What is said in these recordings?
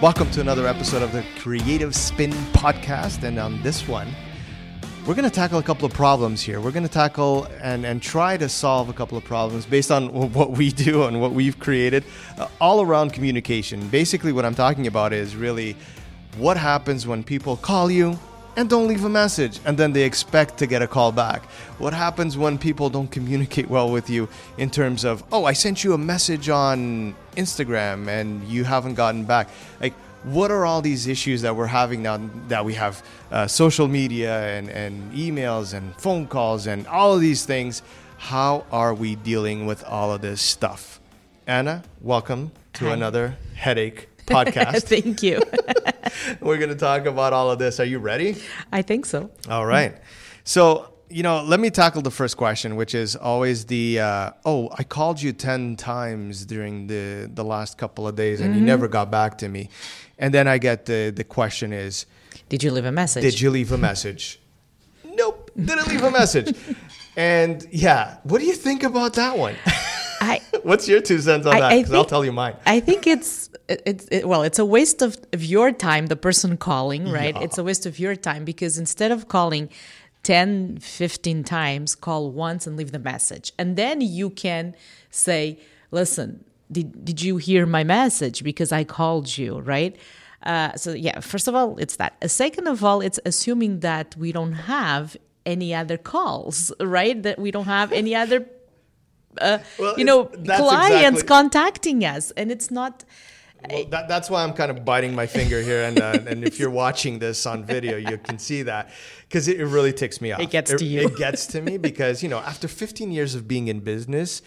Welcome to another episode of the Creative Spin Podcast. And on this one, we're going to tackle a couple of problems here. We're going to tackle and, and try to solve a couple of problems based on what we do and what we've created uh, all around communication. Basically, what I'm talking about is really what happens when people call you and don't leave a message and then they expect to get a call back. What happens when people don't communicate well with you in terms of, oh, I sent you a message on Instagram and you haven't gotten back? Like, what are all these issues that we're having now that we have uh, social media and, and emails and phone calls and all of these things? How are we dealing with all of this stuff? Anna, welcome to Hi. another headache podcast. Thank you. We're going to talk about all of this. Are you ready? I think so. All right. So, you know, let me tackle the first question, which is always the uh, oh, I called you 10 times during the, the last couple of days and you never got back to me. And then I get the, the question is, Did you leave a message? did you leave a message? nope, didn't leave a message. and yeah, what do you think about that one? I What's your two cents on I- that? Because I'll tell you mine. I think it's it's it, well, it's a waste of, of your time, the person calling, right? Yeah. It's a waste of your time because instead of calling 10, 15 times, call once and leave the message. And then you can say, listen, did, did you hear my message? Because I called you, right? Uh, so, yeah, first of all, it's that. Uh, Second of all, it's assuming that we don't have any other calls, right? That we don't have any other Well, you know clients exactly- contacting us and it's not Well, that, that's why I'm kind of biting my finger here, and uh, and if you're watching this on video, you can see that because it, it really ticks me off. It gets to you. It gets to me because you know after 15 years of being in business,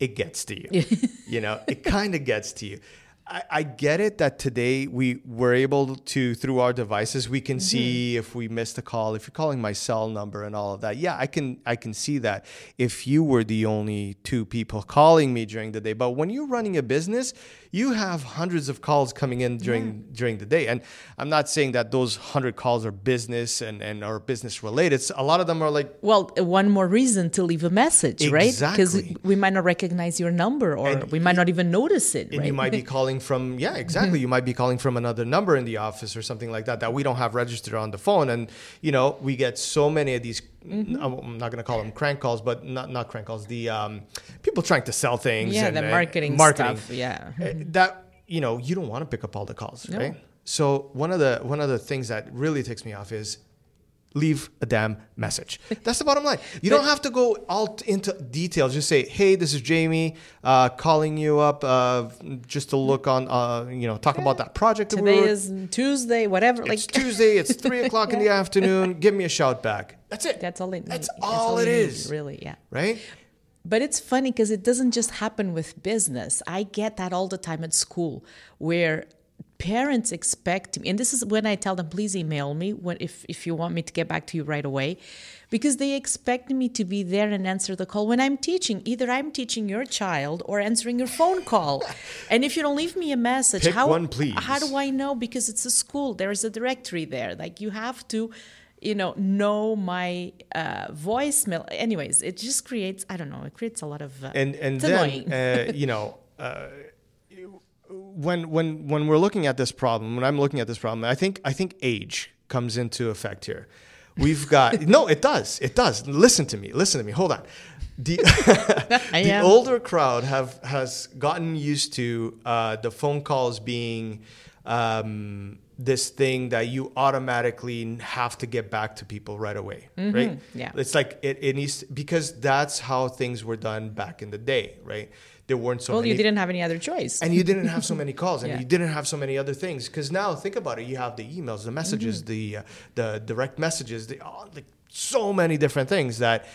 it gets to you. you know, it kind of gets to you. I, I get it that today we were able to through our devices we can see mm-hmm. if we missed a call if you're calling my cell number and all of that. Yeah i can i can see that if you were the only two people calling me during the day. But when you're running a business you have hundreds of calls coming in during during the day. And i'm not saying that those 100 calls are business and and are business related. A lot of them are like well one more reason to leave a message right? Because we might not recognize your number or And we might not even notice it and right? you might be calling from yeah exactly. You might be calling from another number in the office or something like that that we don't have registered on the phone. And you know we get so many of these i'm not going to call them crank calls but not not crank calls the um, people trying to sell things yeah and, the and marketing, marketing. stuff yeah Uh, that you know you don't want to pick up all the calls right? So one of the one of the things that really ticks me off is leave a damn message. That's the bottom line. You don't have to go all into details. Just say hey this is jamie uh, calling you up uh, just to look on uh, you know talk about that project that we today were- is tuesday whatever like it's tuesday it's three o'clock in the afternoon. Give me a shout back. That's it. That's all it that's that's all it you need, is. really yeah. Right? But it's funny because it doesn't just happen with business. I get that all the time at school where parents expect me and this is when I tell them please email me when if, if you want me to get back to you right away because they expect me to be there and answer the call when I'm teaching. Either I'm teaching your child or answering your phone call. And if you don't leave me a message Pick how one, please. how do I know? Because it's a school. There is a directory there. Like you have to you know know my uh, voicemail. Anyways it just creates i don't know it creates a lot of uh, and and it's then annoying. uh, you know uh, when when when we're looking at this problem when i'm looking at this problem i think i think age comes into effect here. We've got no it does it does. Listen to me listen to me hold on. The, the older crowd have has gotten used to uh, the phone calls being um, this thing that you automatically have to get back to people right away right? Mm-hmm. Yeah. it's like it, it needs because that's how things were done back in the day right there weren't so well many you didn't have any other choice and you didn't have so many calls and Yeah. you didn't have so many other things because now think about it you have the emails the messages Mm-hmm. the uh, the direct messages the oh, like so many different things that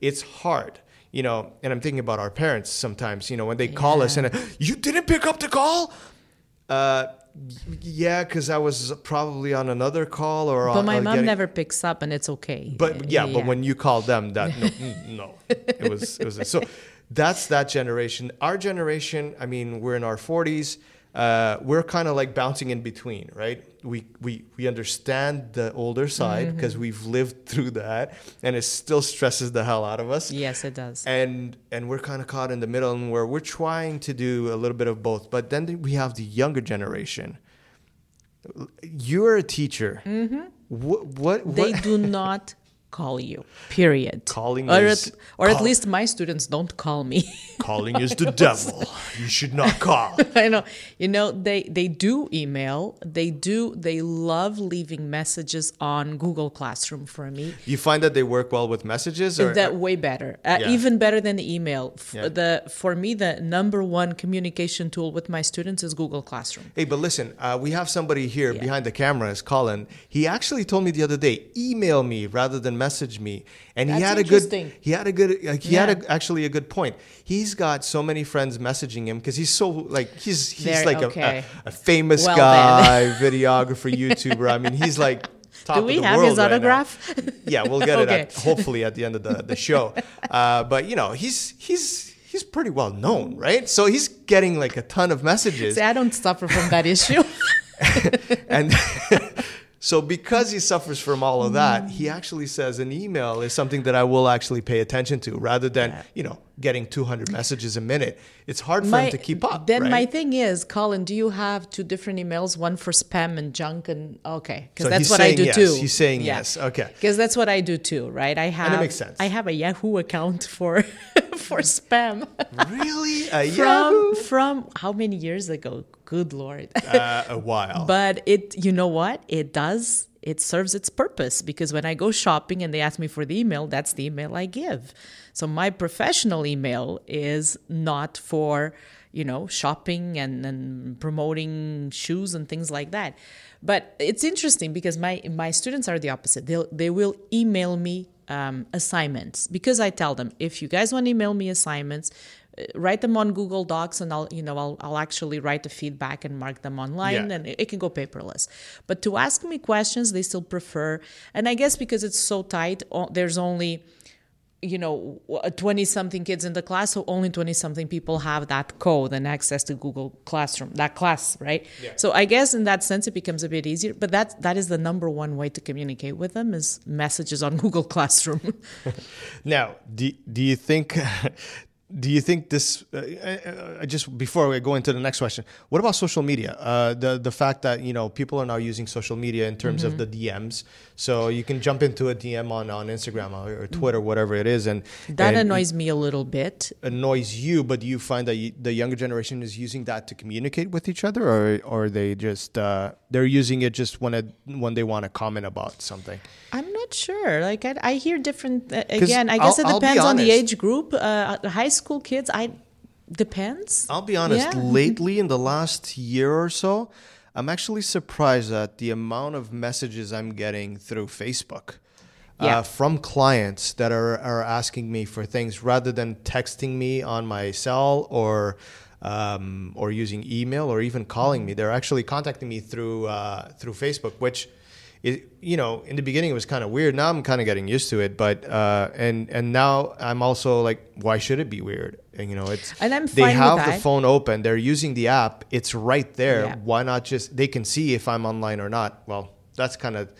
it's hard you know and i'm thinking about our parents sometimes you know when they call us and uh, you didn't pick up the call uh yeah because i was probably on another call or but on- my or mom getting- never picks up and it's okay but yeah, but when you call them, that no, mm, no, it was it was so. That's that generation. Our generation. I mean, we're in our forties. Uh, we're kind of like bouncing in between, right? We we we understand the older side because we've lived through that, and it still stresses the hell out of us. yes it does And and we're kind of caught in the middle, and where we're trying to do a little bit of both. But then we have the younger generation You're a teacher. Mm-hmm. What? What? They do not call you. Period. Calling or is- at, or at least my students don't call me. Calling is the devil. You should not call. I know. You know, they they do email. They do. They love leaving messages on Google Classroom for me. You find that they work well with messages, or that way better, uh, Yeah. even better than the email. F- Yeah. The for me, the number one communication tool with my students is Google Classroom. Hey, but listen, uh, we have somebody here behind the camera, is Colin. He actually told me the other day, email me rather than message me, and he had a good, he had a good, like, he had a, actually a good point. He's got so many friends messaging him because he's so like he's he's Very- like a- okay. a, a, famous Well guy, videographer, YouTuber. I mean, he's like. Top Do of we the have his right autograph? Yeah, we'll get Okay. it at, hopefully at the end of the, the show. Uh, but you know, he's he's he's pretty well known, right? So he's getting like a ton of messages. See, I don't suffer from that issue. And so, because he suffers from all of that, he mm. actually says an email is something that I will actually pay attention to rather than, you know, getting 200 messages a minute. It's hard for him to keep up. Then right? my thing is, Colin, do you have two different emails, one for spam and junk, and okay, because So that's what I do yes. too. He's saying yes. Okay. because that's what I do too, right? I have makes sense. I have a Yahoo account for for spam really? A from Yahoo? from how many years ago? Good lord! Uh, a while. but it, you know what? It does. It serves its purpose because when I go shopping and they ask me for the email, that's the email I give. So my professional email is not for, you know, shopping and, and promoting shoes and things like that. But it's interesting because my my students are the opposite. They'll they will email me um, assignments because I tell them if you guys want to email me assignments, uh, write them on Google Docs and I'll you know I'll, I'll actually write the feedback and mark them online Yeah. and it, it can go paperless. But to ask me questions, they still prefer. And I guess because it's so tight, there's only you know 20 something kids in the class so only 20 something people have that code and access to google classroom that class right? So i guess in that sense it becomes a bit easier but that that is the number one way to communicate with them is messages on google classroom. Now, do, do you think do you think this uh, uh, uh, just before we go into the next question what about social media? Uh, the the fact that you know people are now using social media in terms of the DMs so you can jump into a DM on on Instagram or, or Twitter whatever it is and that and annoys me a little bit. Annoys you but do you find that you, the younger generation is using that to communicate with each other or or they just uh, they're using it just when it when they want to comment about something? I'm not sure like i, I hear different uh, again i guess it I'll be depends on the age group uh, high school kids i depends I'll be honest, Yeah. lately in the last year or so, I'm actually surprised at the amount of messages I'm getting through Facebook. Yeah. Uh, from clients that are, are asking me for things rather than texting me on my cell or um, or using email or even calling me. They're actually contacting me through uh, through Facebook, which it, you know in the beginning it was kind of weird. Now I'm kind of getting used to it, but uh, and and now I'm also like, why should it be weird? And you know, it's And I'm they have the phone open. They're using the app. It's right there. Yeah. Why not just they can see if I'm online or not? Well, that's kind of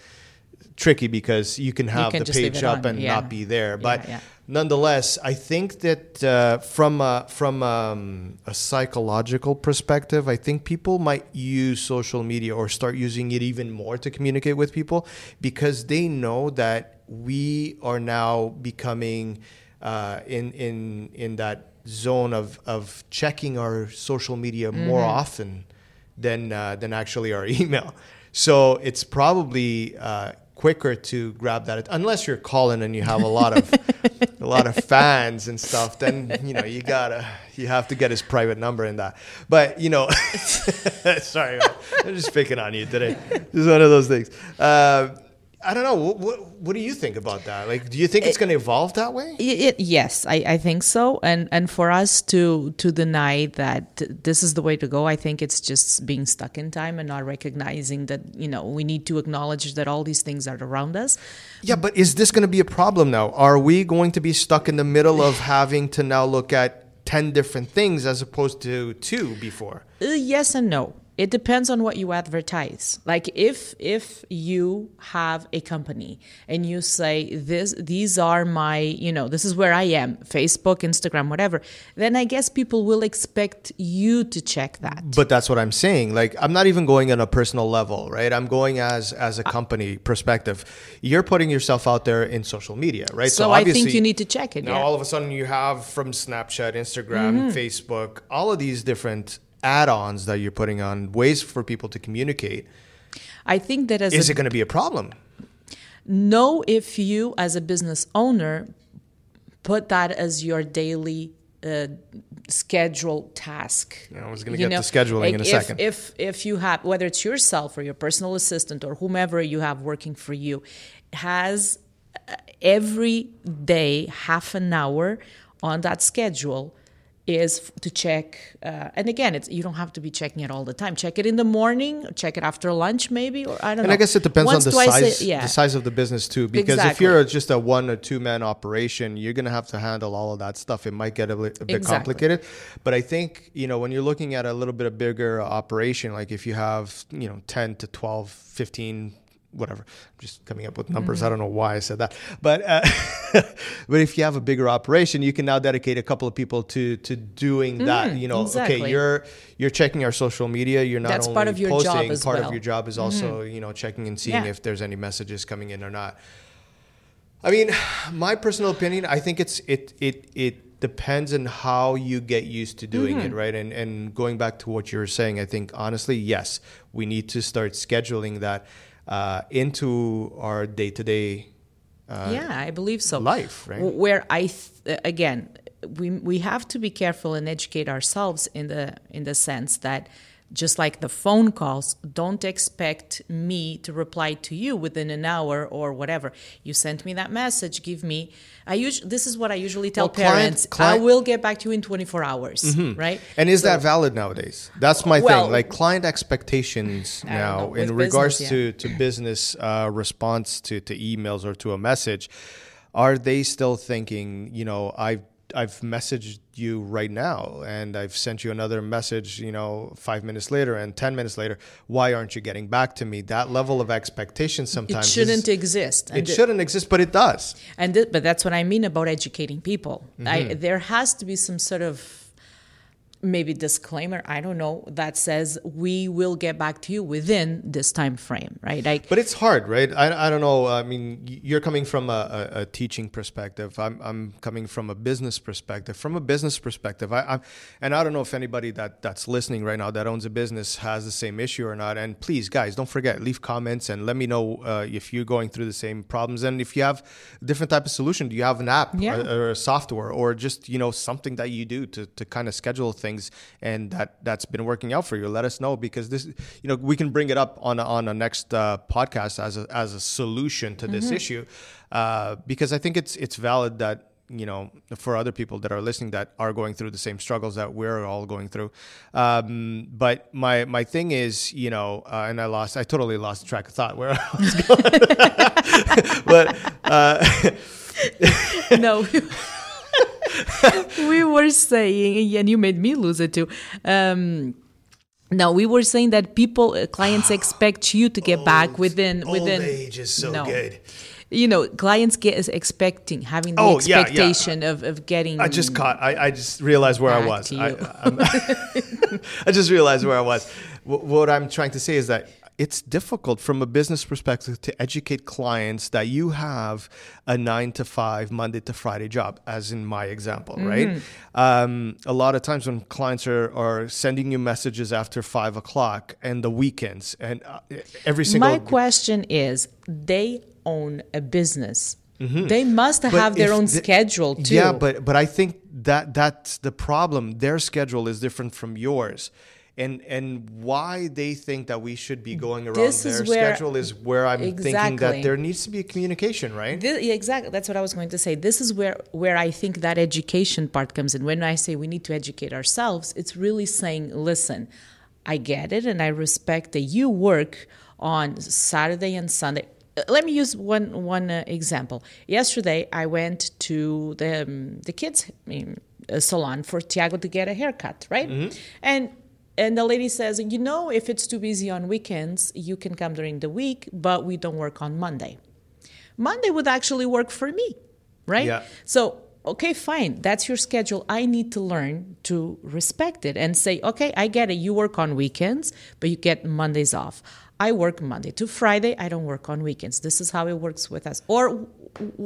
tricky because you can have can the page up and yeah. not be there. But yeah. nonetheless, I think that uh, from a, from um, a psychological perspective, I think people might use social media or start using it even more to communicate with people because they know that we are now becoming uh, in in in that zone of of checking our social media more Mm-hmm. often than uh, than actually our email. So it's probably uh, quicker to grab that unless you're calling and you have a lot of a lot of fans and stuff. Then you know you gotta you have to get his private number in that. But you know, sorry. I'm just picking on you today. It's one of those things. Uh, I don't know. What, what, what do you think about that? Like, do you think it's going to evolve that way? It, it- yes, I, I think so. And and for us to to deny that this is the way to go, I think it's just being stuck in time and not recognizing that you know we need to acknowledge that all these things are around us. Yeah, but is this going to be a problem now? Are we going to be stuck in the middle of having to now look at 10 different things as opposed to two before? Uh, yes and no. It depends on what you advertise. Like if if you have a company and you say this these are my you know this is where i am facebook instagram whatever then i guess people will expect you to check that. But that's what i'm saying. Like i'm not even going on a personal level right? I'm going as as a company perspective. You're putting yourself out there in social media right? So, i think you need to check it now yeah. all of a sudden you have from snapchat instagram mm-hmm. facebook all of these different add-ons that you're putting on ways for people to communicate i think that as is a, it going to be a problem know if you as a business owner put that as your daily uh, schedule task. Yeah, I was going to get know, to scheduling like in a if, second. If if you have whether it's yourself or your personal assistant or whomever you have working for you, has uh, every day half an hour on that schedule is to check uh, and again it's you don't have to be checking it all the time check it in the morning check it after lunch maybe or i don't and know i guess it depends Once, on the size yeah. the size of the business too because exactly. if you're just a one or two man operation you're going to have to handle all of that stuff it might get a, a bit exactly. complicated but i think you know when you're looking at a little bit of bigger operation like if you have you know 10 to 12 15 whatever. I'm just coming up with numbers. Mm-hmm. I don't know why I said that, but uh, but if you have a bigger operation, you can now dedicate a couple of people to to doing mm, that. You know, exactly. okay, you're you're checking our social media. You're not That's only part of your posting. Job as part well. of your job is also mm-hmm. you know checking and seeing yeah. if there's any messages coming in or not. I mean, my personal opinion, I think it's it it it depends on how you get used to doing mm-hmm. it, right? And and going back to what you were saying, I think honestly, yes, we need to start scheduling that uh, into our day to day. Yeah, I believe so. Life, right? Where I th- again, we we have to be careful and educate ourselves in the in the sense that just like the phone calls, don't expect me to reply to you within an hour or whatever. You sent me that message, give me. I usually this is what I usually tell well, parents. Client, I will get back to you in 24 hours, mm-hmm. right? And is so, that valid nowadays? That's my well, thing. Like client expectations now know, in regards yeah. to to business uh, response to to emails or to a message, are they still thinking, you know, I've I've messaged you right now and I've sent you another message, you know, five minutes later and 10 minutes later. Why aren't you getting back to me? That level of expectation sometimes it shouldn't is, exist. It, it shouldn't exist, but it does. And th- but that's what I mean about educating people. Mm-hmm. I, there has to be some sort of maybe disclaimer i don't know that says we will get back to you within this time frame right? Like but it's hard right? I, I don't know i mean you're coming from a, a, a teaching perspective. I'm, I'm coming from a business perspective. From a business perspective I, am and i don't know if anybody that that's listening right now that owns a business has the same issue or not. And please guys don't forget leave comments and let me know uh, if you're going through the same problems. And if you have a different type of solution do you have an app yeah. or, or a software or just you know something that you do to, to kind of schedule things things and that that's been working out for you. Let us know because this you know we can bring it up on on a next uh, podcast as a, as a solution to this mm-hmm. issue uh, because i think it's it's valid that you know for other people that are listening that are going through the same struggles that we're all going through. Um, but my my thing is you know uh, and i lost i totally lost track of thought where i was going. But uh, no we were saying, and you made me lose it too. Um, no, we were saying that people, uh, clients expect you to get old, back within within. Old age is so no. good. You know, clients get is expecting having the oh, expectation yeah, yeah. Of, of getting. I just caught. I, I just realized where I was. I, I just realized where I was. What I'm trying to say is that it's difficult from a business perspective to educate clients that you have a nine to five, Monday to Friday job, as in my example, mm-hmm. right? Um, a lot of times when clients are, are sending you messages after five o'clock and the weekends and uh, every single. My question is they own a business. Mm-hmm. They must but have their own the, schedule too. Yeah, but but I think that that's the problem. Their schedule is different from yours and and why they think that we should be going around this their where, schedule is where I'm exactly. thinking that there needs to be a communication, right? This, yeah, exactly. That's what I was going to say. This is where where I think that education part comes in. When I say we need to educate ourselves, it's really saying, listen, I get it, and I respect that you work on Saturday and Sunday. Uh, let me use one one uh, example. Yesterday, I went to the um, the kids. Um, salon for Tiago to get a haircut, right? Mm-hmm. And and the lady says, you know, if it's too busy on weekends, you can come during the week, but we don't work on Monday. Monday would actually work for me, right? Yeah. So, okay, fine. That's your schedule. I need to learn to respect it and say, okay, I get it. You work on weekends, but you get Mondays off. I work Monday to Friday. I don't work on weekends. This is how it works with us, or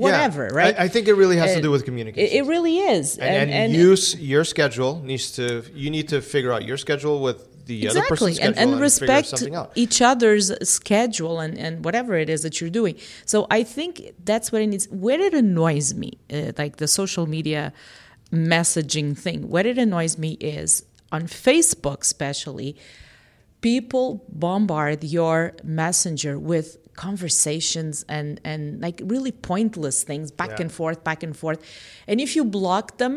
whatever, Yeah. right? I, I think it really has to Uh, do with communication. it really is. and, and, use your schedule needs to you need to figure out your schedule with the other person's schedule and, and figure respect something out. each other's schedule and, and whatever it is that you're doing so i think that's what it needs where it annoys me uh, like the social media messaging thing what it annoys me is on facebook especially people bombard your messenger with conversations and and like really pointless things back Yeah. and forth back and forth and if you block them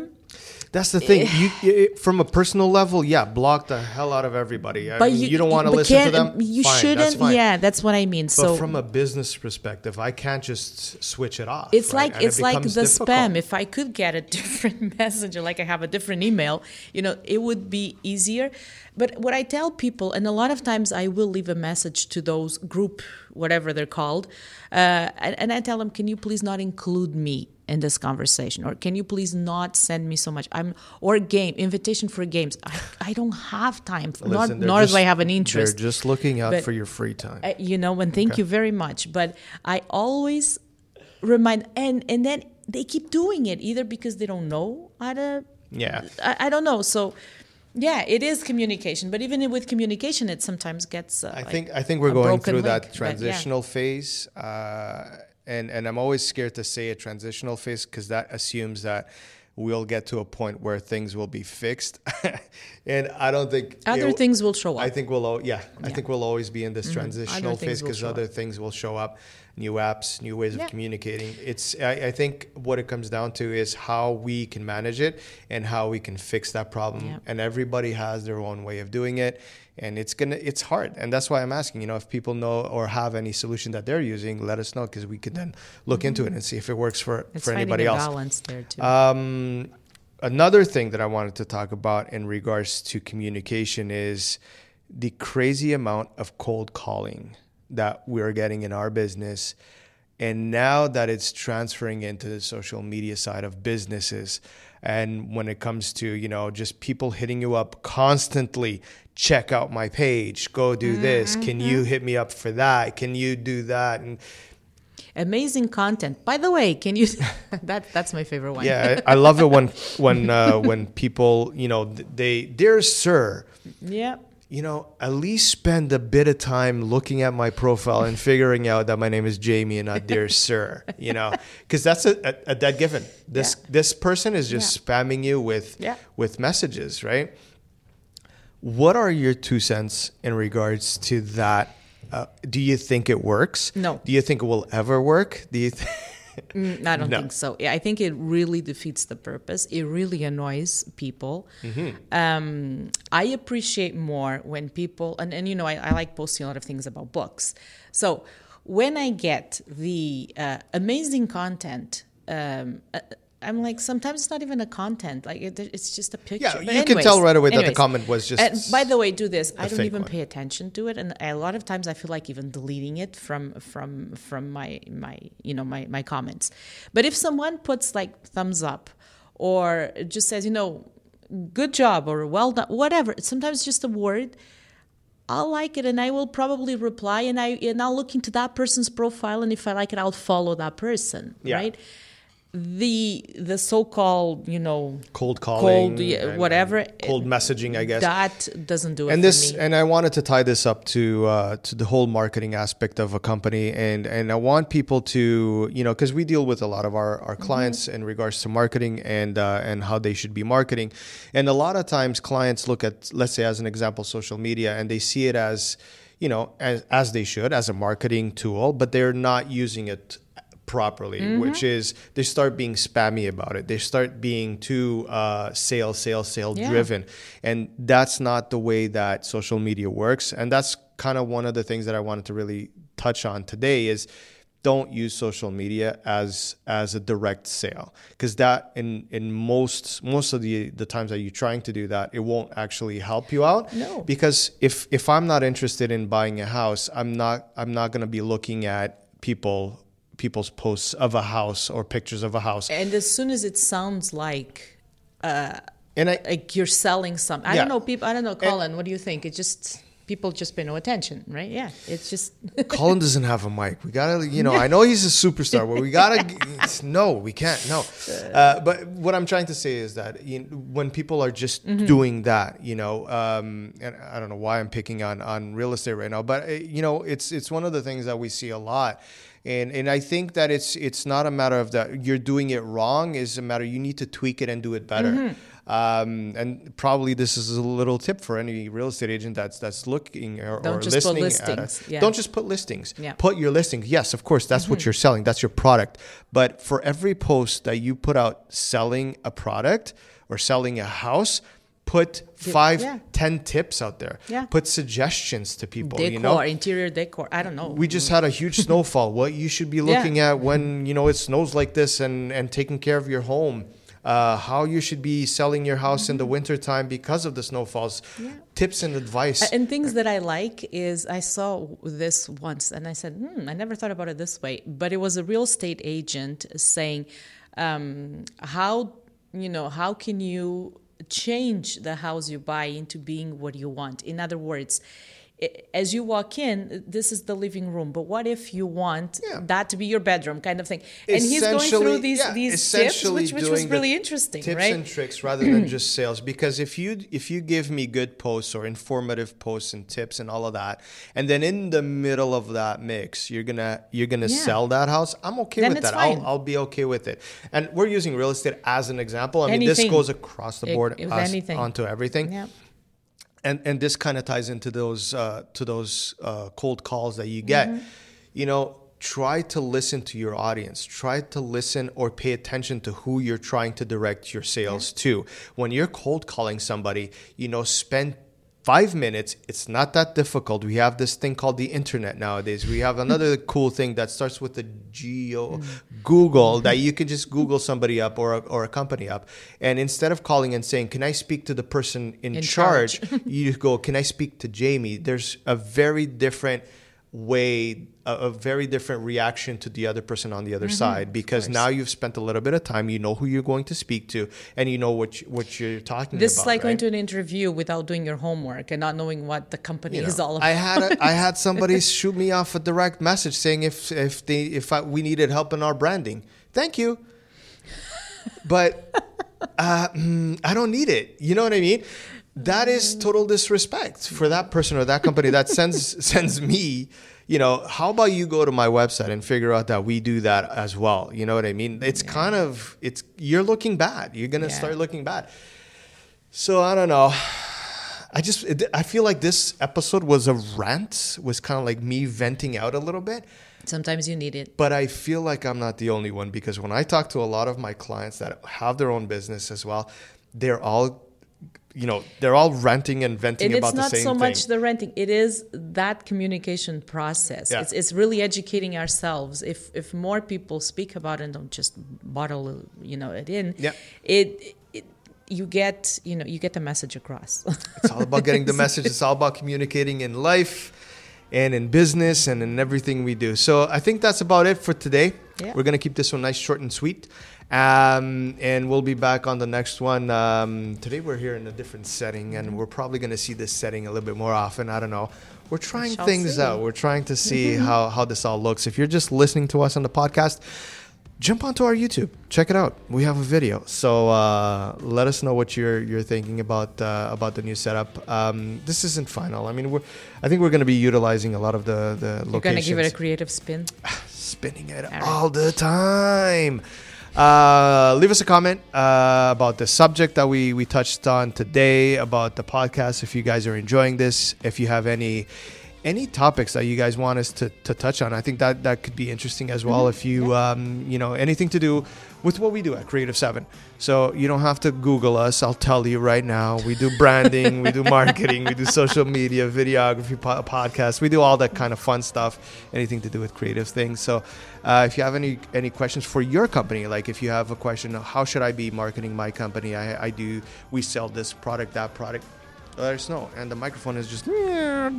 That's the thing. you, you, from a personal level, yeah, block the hell out of everybody. I but mean, you, you, don't want to listen to them. Um, you fine, shouldn't That's yeah that's what i mean But so from a business perspective, I can't just switch it off. It's right? like And it it's like the difficult. spam. If I could get a different messenger, like I have a different email, you know, it would be easier. But what I tell people, and a lot of times I will leave a message to those group, whatever they're called, uh, and, and I tell them, can you please not include me in this conversation, or can you please not send me so much? I'm or game invitation for games. I, I don't have time. For, Listen, not, nor just- do I have an interest. They're just looking out But- for your free time. Uh, you know and thank you very much but i always remind and and then they keep doing it either because they don't know how to yeah. i, I don't know so yeah it is communication but even with communication it sometimes gets uh, I like think I think we're going through link, that but yeah. transitional phase, uh, and and I'm always scared to say a transitional phase because that assumes that we'll get to a point where things will be fixed, and I don't think other it- things will show up. I think we'll, al- yeah, I think we'll always be in this transitional things phase because other things will show up, new apps, new ways Yeah. of communicating. It's, I, I think what it comes down to is how we can manage it and how we can fix that problem. Yeah. And everybody has their own way of doing it, and it's gonna, it's hard. And that's why I'm asking, you know, if people know or have any solution that they're using, let us know because we can then look into it and see if it works for it's for anybody else. balance there too Um, another thing that I wanted to talk about in regards to communication is the crazy amount of cold calling that we're getting in our business. And now that it's transferring into the social media side of businesses, and when it comes to, you know, just people hitting you up constantly, check out my page, go do this, can you hit me up for that? Can you do that? And amazing content by the way can you that that's my favorite one Yeah, I I love it when when uh, when people, you know, they dear sir, yeah you know, at least spend a bit of time looking at my profile and figuring out that my name is Jamie and not dear sir, you know, because that's a, a, a dead given. This this person is just Yeah. spamming you with Yeah. with messages, right? What are your two cents in regards to that? Uh, do you think it works? No. Do you think it will ever work? Do you? Th- Mm, I don't No. think so. I think it really defeats the purpose. It really annoys people. Mm-hmm. Um, I appreciate more when people, and, and you know, I, I like posting a lot of things about books. So when I get the uh, amazing content, um, uh, I'm like, sometimes it's not even a content. Like it, it's just a picture. Yeah, But you can tell right away that the comment was just And by the way, do this. I don't even one. pay attention to it, and a lot of times I feel like even deleting it from from from my my you know my my comments. But if someone puts like thumbs up or just says you know good job or well done, whatever, sometimes just a word. I'll like it and I will probably reply and I and I'll look into that person's profile and if I like it I'll follow that person, Yeah. right? The the so-called, you know, cold calling, cold yeah, whatever cold messaging, I guess. that doesn't do it and for this, me. and I wanted to tie this up to uh, to the whole marketing aspect of a company, and and I want people to, you know, because we deal with a lot of our, our clients in regards to marketing and uh, and how they should be marketing, and a lot of times clients look at, let's say, as an example, social media, and they see it as, you know, as as they should as a marketing tool, but they're not using it properly, Mm-hmm. which is they start being spammy about it. They start being too uh, sale, sale, sale Yeah. driven, and that's not the way that social media works. And that's kind of one of the things that I wanted to really touch on today is don't use social media as as a direct sale because that in in most most of the the times that you're trying to do that it won't actually help you out No. because if if i'm not interested in buying a house i'm not i'm not going to be looking at people people's posts of a house or pictures of a house And as soon as it sounds like uh, and i like you're selling something, I Yeah. don't know. People, I don't know, Colin. what do you think? It just people just pay no attention, right? Yeah, it's just Colin doesn't have a mic. We gotta, you know, I know he's a superstar, but we gotta. no, we can't. No. Uh, but what I'm trying to say is that you know, when people are just Mm-hmm. doing that, you know, um, and I don't know why I'm picking on on real estate right now, but uh, you know, it's it's one of the things that we see a lot. And, and I think that it's it's not a matter of that you're doing it wrong. It's a matter you need to tweak it and do it better. Mm-hmm. Um, and probably this is a little tip for any real estate agent that's that's looking or, Don't or just put listening at listings, us. yeah. Don't just put listings. Yeah. Mm-hmm. Put your listings. Yes, of course, that's what you're selling. That's your product. But for every post that you put out selling a product or selling a house, put five, yeah. ten tips out there. Yeah. Put suggestions to people. decor, you know, interior decor. I don't know. we just had a huge snowfall. What you should be looking at when you know it snows like this, and and taking care of your home. Uh, how you should be selling your house in the wintertime because of the snowfalls. Tips and advice. And things that I like is I saw this once and I said, hmm, I never thought about it this way. But it was a real estate agent saying, um, how, you know, how can you change the house you buy into being what you want? In other words, as you walk in, this is the living room, but what if you want Yeah. that to be your bedroom, kind of thing? And he's going through these yeah, these tips, which, which was really interesting, tips right? and tricks rather than just sales because if you if you give me good posts or informative posts and tips and all of that and then in the middle of that mix you're gonna you're gonna Yeah. sell that house i'm okay Then with that fine. I'll, I'll be okay with it and we're using real estate as an example i mean this goes across the board if us- anything. onto everything yeah. And and this kind of ties into those uh, to those uh, cold calls that you get. Mm-hmm. You know, try to listen to your audience. Try to listen or pay attention to who you're trying to direct your sales to. When you're cold calling somebody, you know, spend five minutes. It's not that difficult. We have this thing called the internet nowadays. We have another cool thing that starts with the geo. Google that you can just Google somebody up or a, or a company up, and instead of calling and saying, "Can I speak to the person in, In charge?" charge. you go, "Can I speak to Jamie?" There's a very different way, a, a very different reaction to the other person on the other side because now you've spent a little bit of time. You know who you're going to speak to, and you know what you, what you're talking This about. This is like going to an interview without doing your homework and not knowing what the company You is know, all I about. had a, I had somebody shoot me off a direct message saying if if they if I, we needed help in our branding. Thank you, but uh, mm, I don't need it. You know what I mean? That is total disrespect for that person or that company that sends sends me. You know, how about you go to my website and figure out that we do that as well? You know what I mean? It's kind of it's you're looking bad. You're gonna Yeah. start looking bad. So I don't know. I just it, I feel like this episode was a rant, was kind of like me venting out a little bit. Sometimes you need it. But I feel like I'm not the only one because when I talk to a lot of my clients that have their own business as well, they're all, you know, they're all ranting and venting about the same thing. It's not so much the renting; it is that communication process. Yeah. It's, it's really educating ourselves. If if more people speak about it and don't just bottle, you know, it in, Yeah. it, it you get you know you get the message across. It's all about getting the message. It's all about communicating in life and in business and in everything we do. So I think that's about it for today. Yeah. We're going to keep this one nice, short, and sweet. Um, and we'll be back on the next one. Um, today we're here in a different setting, and we're probably going to see this setting a little bit more often. I don't know. We're trying things see. out. We're trying to see how, how this all looks. If you're just listening to us on the podcast, jump onto our YouTube. Check it out. We have a video. So uh, let us know what you're you're thinking about uh, about the new setup. Um, this isn't final. I mean, we're I think we're going to be utilizing a lot of the the You're locations. gonna give it a creative spin. spinning it all the time. Uh, leave us a comment uh, about the subject that we, we touched on today about the podcast. If you guys are enjoying this, if you have any any topics that you guys want us to, to touch on. I think that that could be interesting as well. Mm-hmm. If you um, you know anything to do with what we do at Creative Seven, so you don't have to Google us. I'll tell you right now. We do branding, we do marketing, we do social media, videography, po- podcasts. We do all that kind of fun stuff. Anything to do with creative things. So uh, if you have any any questions for your company, like if you have a question, how should I be marketing my company? I, I do. We sell this product, that product let us know. And the microphone is just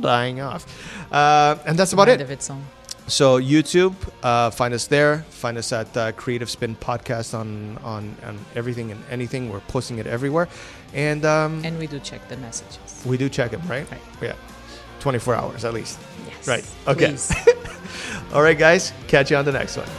dying off. Uh, and that's about Mind it. of its own. So YouTube, uh, find us there. Find us at uh, Creative Spin Podcast on, on on everything and anything. We're posting it everywhere, and um, And we do check the messages. we do check them, right? Right. Yeah, 24 hours at least. Yes. Right. Okay. All right, guys. Catch you on the next one.